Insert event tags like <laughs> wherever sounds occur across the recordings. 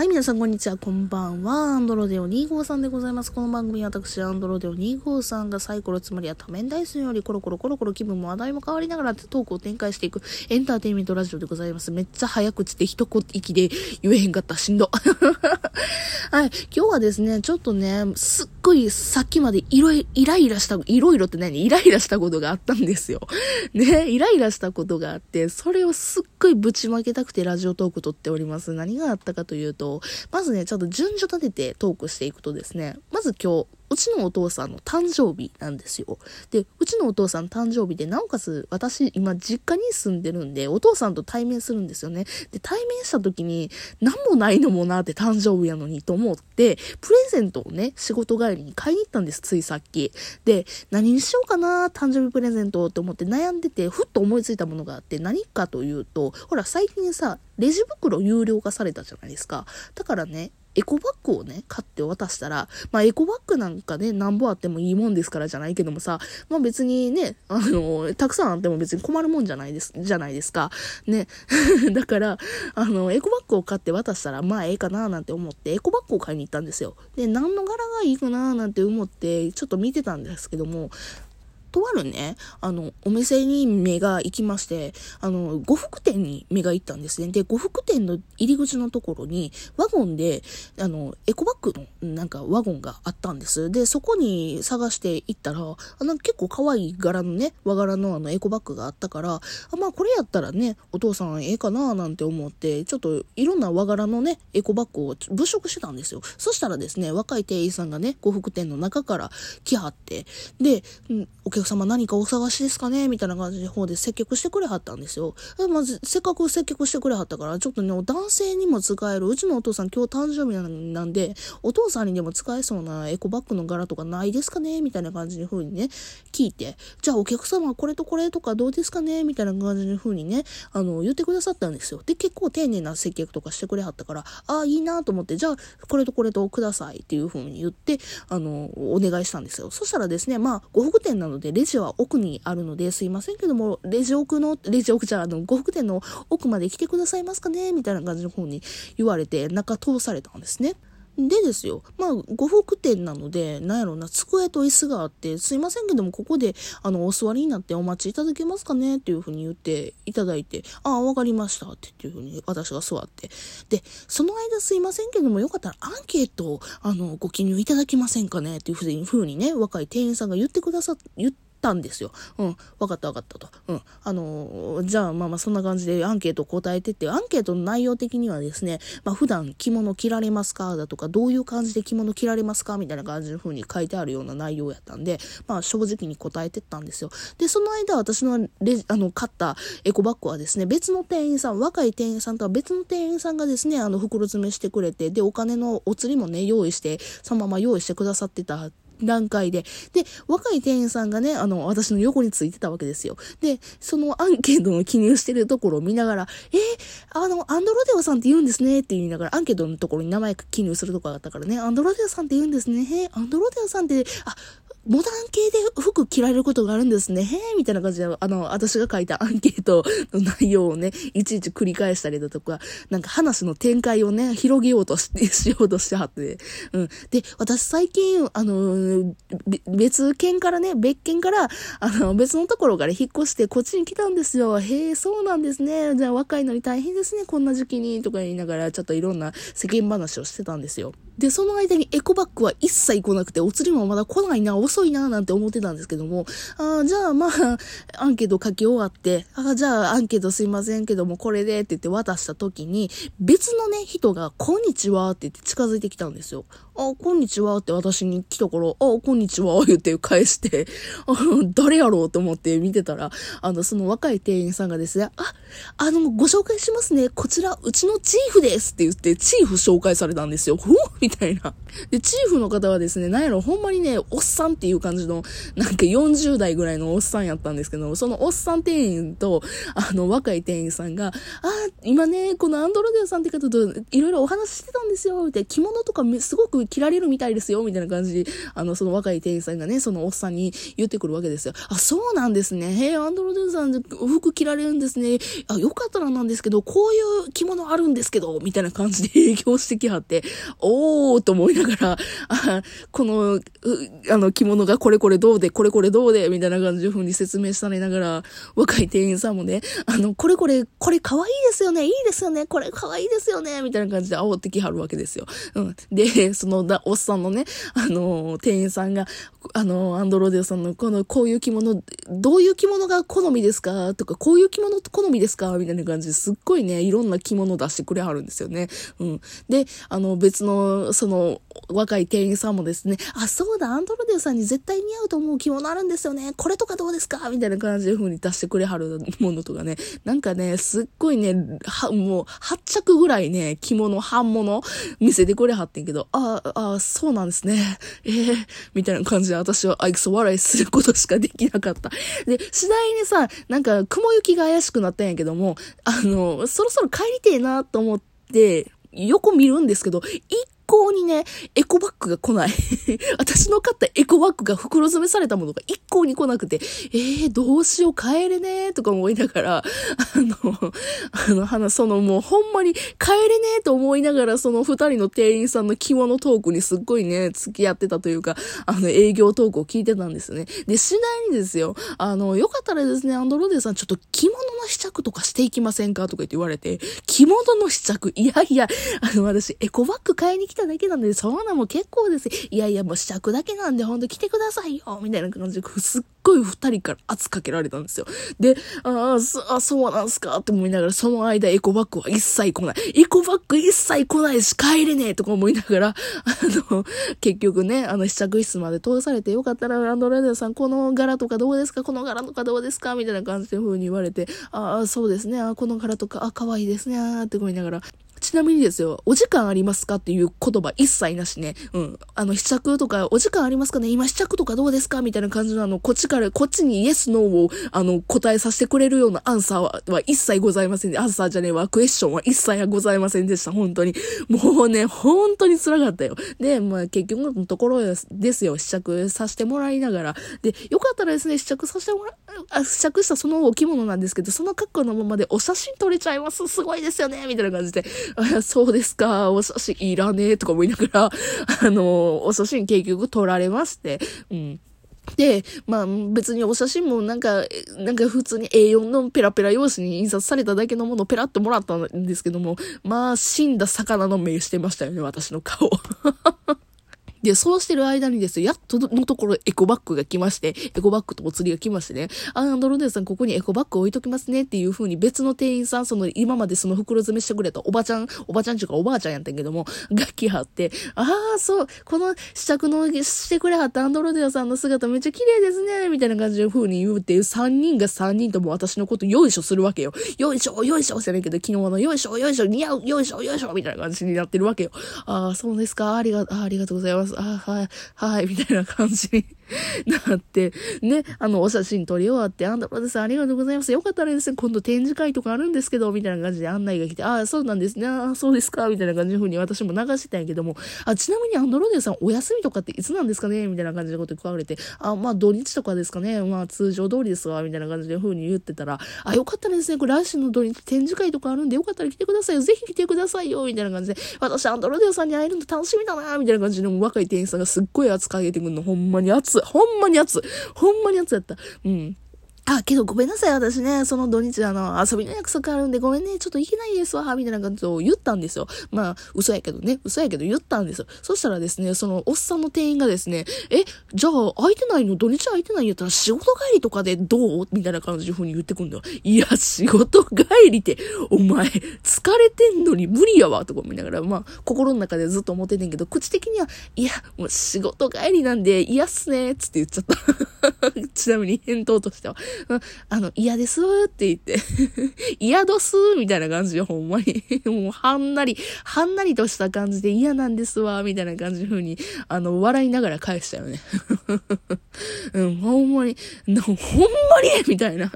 はい、皆さん、こんにちは。こんばんは。アンドロデオ253でございます。この番組は私、アンドロデオ253がサイコロつまりは多面ダイスよりコロコロコロコロ気分も話題も変わりながらトークを展開していくエンターテインメントラジオでございます。めっちゃ早口で一言息で言えへんかった。しんど。<laughs> はい、今日はですね、ちょっとね、すっごいさっきまでいろい、イライラした、いろいろって何？イライラしたことがあったんですよ。<laughs> ね、イライラしたことがあって、それをすっごいぶちまけたくてラジオトーク撮っております。何があったかというと、まずね、ちょっと順序立ててトークしていくとですね、まず今日、うちのお父さんの誕生日なんですよ。で、うちのお父さん誕生日で、なおかつ私今実家に住んでるんで、お父さんと対面するんですよね。で、対面した時に、何もないのもなって誕生日やのにと思って、プレゼントをね、仕事帰りに買いに行ったんです、ついさっき。で、何にしようかな、誕生日プレゼントって思って悩んでて、ふっと思いついたものがあって、何かというと、ほら、最近さ、レジ袋有料化されたじゃないですか。だからね、エコバッグをね、買って渡したら、まあエコバッグなんかね、なんぼあってもいいもんですからじゃないけどもさ、まあ別にね、あの、たくさんあっても別に困るもんじゃないです、じゃないですか。ね。<laughs> だから、あの、エコバッグを買って渡したら、まあええかななんて思って、エコバッグを買いに行ったんですよ。で、何の柄がいいかななんて思って、ちょっと見てたんですけども、とあるね、あの、お店に目が行きまして、あの、呉服店に目が行ったんですね。で、呉服店の入り口のところに、ワゴンで、あの、エコバッグの、なんか、ワゴンがあったんです。で、そこに探して行ったら、あの、結構可愛い柄のね、和柄のあの、エコバッグがあったから、あまあ、これやったらね、お父さんええかななんて思って、ちょっと、いろんな和柄のね、エコバッグを物色してたんですよ。そしたらですね、若い店員さんがね、呉服店の中から来はって、で、お客客様何かお探しですかね？みたいな感じで方で接客してくれはったんですよ。まず、せっかく接客してくれはったから、ちょっとね、男性にも使える、うちのお父さん今日誕生日なんで、お父さんにでも使えそうなエコバッグの柄とかないですかね？みたいな感じの風にね、聞いて、じゃあお客様これとこれとかどうですかね？みたいな感じの風にね、あの、言ってくださったんですよ。で、結構丁寧な接客とかしてくれはったから、ああ、いいなと思って、じゃあ、これとこれとくださいっていう風に言って、あの、お願いしたんですよ。そしたらですね、まあ、呉服店なのでレジは奥にあるので、すいませんけども、レジ奥の、レジ奥じゃあの、呉服店の奥まで来てくださいますかねみたいな感じの方に言われて、中通されたんですね。でですよ、まあ、呉服店なので、なんやろな、机と椅子があって、すいませんけども、ここで、あの、お座りになってお待ちいただけますかね？っていうふうに言っていただいて、ああ、わかりました。っていうふうに私が座って。で、その間すいませんけども、よかったらアンケートを、あの、ご記入いただけませんかね？っていうふうにね、若い店員さんが言ってくださ、言って、たんですよ。うん。わかったわかったと。うん。あのー、じゃあまあまあそんな感じでアンケート答えてって、アンケートの内容的にはですね、まあ普段着物着られますか？だとか、どういう感じで着物着られますか？みたいな感じの風に書いてあるような内容やったんで、まあ正直に答えてったんですよ。で、その間私のレあの、買ったエコバッグはですね、別の店員さん、若い店員さんとは別の店員さんがですね、あの袋詰めしてくれて、で、お金のお釣りもね、用意して、そのまま用意してくださってた段階で。で、若い店員さんがね、あの、私の横についてたわけですよ。で、そのアンケートの記入してるところを見ながら、えー、あの、アンドロデオさんって言うんですねって言いながら、アンケートのところに名前記入するとこがあったからね、アンドロデオさんって言うんですね。へアンドロデオさんって、あ、モダン系で服着られることがあるんですね。へえ、みたいな感じで、あの、私が書いたアンケートの内容をね、いちいち繰り返したりだとか、なんか話の展開をね、広げようとししようとしてはって、うん。で、私最近、あの、別県からね、別県から、あの、別のところから引っ越してこっちに来たんですよ。へえ、そうなんですね。じゃあ若いのに大変ですね、こんな時期に、とか言いながら、ちょっといろんな世間話をしてたんですよ。で、その間にエコバッグは一切来なくて、お釣りもまだ来ないな、遅いな、なんて思ってたんですけども、あじゃあまあ、アンケート書き終わって、あじゃあアンケートすいませんけども、これでって言って渡した時に、別のね、人が、こんにちはって言って近づいてきたんですよ。あ、こんにちはって私に来たから、あ、こんにちは言って返して、誰やろうと思って見てたら、あの、その若い店員さんがですね、あ、あの、ご紹介しますね。こちら、うちのチーフですって言って、チーフ紹介されたんですよ。ほみたいな。で、チーフの方はですね、なんやろ、ほんまにね、おっさんっていう感じの、なんか40代ぐらいのおっさんやったんですけど、そのおっさん店員と、あの、若い店員さんが、あ、今ね、このアンドロデオさんって方といろいろお話ししてたんですよ、みたいな、着物とかすごく着られるみたいですよ、みたいな感じで、あの、その若い店員さんがね、そのおっさんに言ってくるわけですよ。あ、そうなんですね。へえ、アンドロデオさん服着られるんですね。あ、よかったらなんですけど、こういう着物あるんですけど、みたいな感じで <laughs> 営業してきはって、おーと思いながら、あ、この、あの着物がこれこれどうで、これこれどうで、みたいな感じで風に説明されながら、若い店員さんもね、あの、これこれ、これ可愛いですよね、いいですよね、これ可愛いですよね、みたいな感じで煽ってきはるわけですよ。うん。で、そののだ、おっさんのね、あの、店員さんが、あの、アンドロデオさんの、この、こういう着物、どういう着物が好みですかとか、こういう着物好みですかみたいな感じですっごいね、いろんな着物出してくれはるんですよね。うん。で、あの、別の、その、若い店員さんもですね、あ、そうだ、アンドロデオさんに絶対似合うと思う着物あるんですよね。これとかどうですかみたいな感じで風に出してくれはるものとかね。なんかね、すっごいね、は、もう、8着ぐらいね、着物、半物見せてくれはってんけど、あ、あ、そうなんですね。え <laughs> えー、みたいな感じで私はあいつを笑いすることしかできなかった。で、次第にさ、なんか雲行きが怪しくなったんやけども、あの、そろそろ帰りてえなと思って、横見るんですけど、一向にね、エコバッグが来ない。<laughs> 私の買ったエコバッグが袋詰めされたものが一向に来なくて、えー、どうしよう、帰れねーとか思いながら、<laughs> あの、あの、話、そのもうほんまに帰れねーと思いながら、その二人の店員さんの着物トークにすっごいね、付き合ってたというか、あの、営業トークを聞いてたんですね。で、次第にですよ、あの、よかったらですね、アンドロデーさん、ちょっと着物の試着とかしていきませんか？とか言って言われて、着物の試着いやいや、あの、私、エコバッグ買いに来たただけなんで、そんなも結構です。いやいや、もう試着だけなんで、ほんと来てくださいよみたいな感じで、すっごい二人から圧かけられたんですよ。で、ああ、そあそうなんすかって思いながら、その間エコバッグは一切来ない。エコバッグ一切来ないし、帰れねえとか思いながら、あの、結局ね、あの、試着室まで通されてよかったら、ランドライダーさん、この柄とかどうですか？この柄とかどうですか？みたいな感じで風に言われて、ああ、そうですね。あこの柄とか、あ、可愛いですね。って思いながら、ちなみにですよ、お時間ありますかっていう言葉一切なしね。うん。あの、試着とか、お時間ありますかね今試着とかどうですかみたいな感じのあの、こっちから、こっちにイエス、ノーを、あの、答えさせてくれるようなアンサーはは一切ございませんで、アンサーじゃねえわ、クエスチョンは一切はございませんでした。本当に。もうね、本当に辛かったよ。で、まあ、結局のところですよ、試着させてもらいながら。で、よかったらですね、試着させてもら、あ、試着したそのお着物なんですけど、その格好のままでお写真撮れちゃいます。すごいですよねみたいな感じで。あ <laughs> そうですか、お写真いらねえとか思いながら、<laughs> あの、お写真結局撮られまして、うん。で、まあ別にお写真もなんか、なんか普通に A4 のペラペラ用紙に印刷されただけのものをペラッともらったんですけども、まあ死んだ魚の目してましたよね、私の顔。<laughs> で、そうしてる間にですよ、やっとのところエコバッグが来まして、エコバッグとお釣りが来ましてね、あ、アンドロデーさんここにエコバッグ置いときますねっていう風に別の店員さん、その今までその袋詰めしてくれたおばちゃん、おばちゃんちゅうかおばあちゃんやったんけども、<laughs> が来はって、ああ、そう、この試着のしてくれはったアンドロデオさんの姿めっちゃ綺麗ですね、みたいな感じの風に言うっていう、3人が3人とも私のことよいしょするわけよ。よいしょ、よいしょじゃないけど、昨日のよいしょ、よいしょ、似合う、よいしょ、よいしょ、みたいな感じになってるわけよ。ああ、そうですか、ありが、ありがとうございます。あはい。はい、みたいな感じに <laughs> なって、ね、あの、お写真撮り終わって、アンドロデさんありがとうございます。よかったらですね、今度展示会とかあるんですけど、みたいな感じで案内が来て、ああ、そうなんですね、ああ、そうですか、みたいな感じの風に私も流してたんやけども、あ、ちなみにアンドロデさんお休みとかっていつなんですかね？みたいな感じのこと聞かれて、あ、まあ土日とかですかね、まあ通常通りですわ、みたいな感じで風に言ってたら、あ、よかったらですね、これ来週の土日展示会とかあるんで、よかったら来てくださいよ、ぜひ来てくださいよ、みたいな感じで、私アンドロデさんに会えるの楽しみだな、みたいな感じで、若い店員さんがすっごい圧かけてくるの、ほんまに熱、ほんまに熱い。ほんまにやつやった。うん。あ、けどごめんなさい、私ね、その土日あの、遊びの約束あるんでごめんね、ちょっと行けないですわ、みたいな感じを言ったんですよ。まあ、嘘やけどね、嘘やけど言ったんですよ。そしたらですね、そのおっさんの店員がですね、え、じゃあ空いてないの？土日空いてないんやったら仕事帰りとかでどう？みたいな感じで風に言ってくんだよ。いや、仕事帰りって、お前、疲れてんのに無理やわ、とか思いながら、まあ、心の中でずっと思っててんけど、口的には、いや、もう仕事帰りなんで嫌っすね、つって言っちゃった。<laughs> ちなみに返答としては。あの、嫌ですって言って、<laughs> 嫌どすみたいな感じよ、ほんまに。<laughs> もう、はんなり、はんなりとした感じで嫌なんですわ、みたいな感じの風に、あの、笑いながら返したよね。<laughs> うん、ほんまに、ほんまに？みたいな。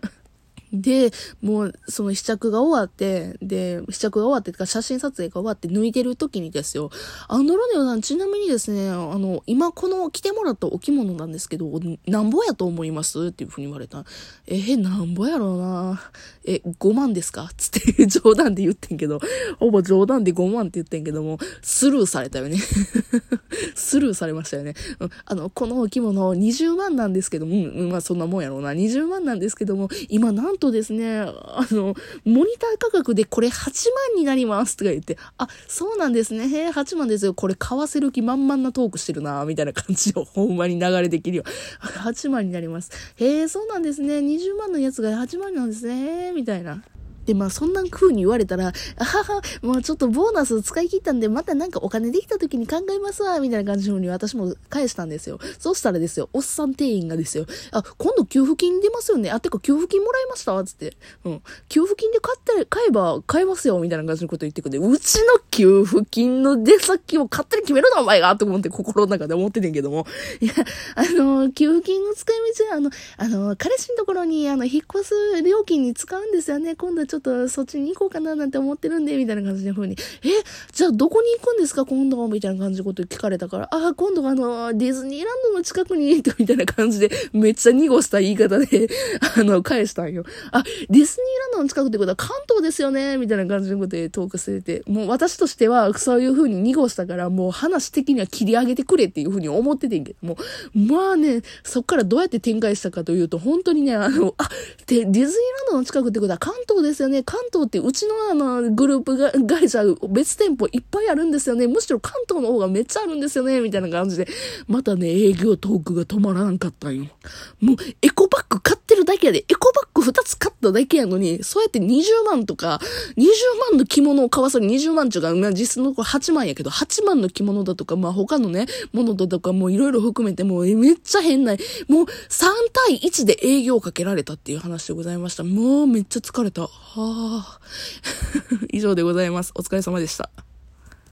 で、もう、その試着が終わって、で、試着が終わって、か写真撮影が終わって抜いてる時にですよ、アンドロネオさん、ちなみにですね、あの、今この着てもらったお着物なんですけど、なんぼやと思います？っていうふうに言われた。えー、なんぼやろうなえ、5万ですか？つって冗談で言ってんけど、ほぼ冗談で5万って言ってんけども、スルーされたよね <laughs> スルーされましたよね。あの、このお着物20万なんですけども、うん、まあそんなもんやろうな。20万なんですけども、今なんととですね、あの、モニター価格でこれ8万になりますとか言って、あ、そうなんですね。へえ、8万ですよ。これ買わせる気満々なトークしてるな、みたいな感じをほんまに流れできるよ。<laughs> 8万になります。へえ、そうなんですね。20万のやつが8万なんですね。みたいな。で、まあそんな風に言われたら、あはは、もうちょっとボーナス使い切ったんで、またなんかお金できた時に考えますわ、みたいな感じの風に私も返したんですよ。そうしたらですよ、おっさん店員がですよ、あ、今度給付金出ますよね。あ、てか給付金もらいました？つって。うん。給付金で買ったら、買えば買えますよ、みたいな感じのこと言ってくれて、うちの給付金の出先を勝手に決めるな、お前がと思って心の中で思っててんけども。いや、あの、給付金の使い道は、あの、あの、彼氏のところに、あの、引っ越す料金に使うんですよね。今度ちょちょっとそっちに行こうかななんて思ってるんで、みたいな感じで風に、え、じゃあどこに行くんですか今度はみたいな感じのこと聞かれたから、あ、今度はあの、ディズニーランドの近くに、みたいな感じで、めっちゃ濁した言い方で <laughs> あの、返したんよ。あ、ディズニーランドの近くってことは関東ですよねみたいな感じのことでトークしてて、もう私としては、そういう風に濁したから、もう話的には切り上げてくれっていう風に思っててんけど。も、まあね、そっからどうやって展開したかというと、本当にね、あの、あ、ディズニーランドの近くってことは関東ですよね。関東ってうちのあの、グループが会社、別店舗いっぱいあるんですよね。むしろ関東の方がめっちゃあるんですよね。みたいな感じで。またね、営業トークが止まらんかったんよ。もう、エコバッグ買ってるだけで。エコっただけやのに、そうやって20万とか、20万の着物を買わさる20万ちゅうか、まあ、実質の8万やけど、8万の着物だとか、まあ他のね、ものだとか、もういろいろ含めて、もうめっちゃ変な、もう3対1で営業をかけられたっていう話でございました。もうめっちゃ疲れた。はあ。<laughs> 以上でございます。お疲れ様でした。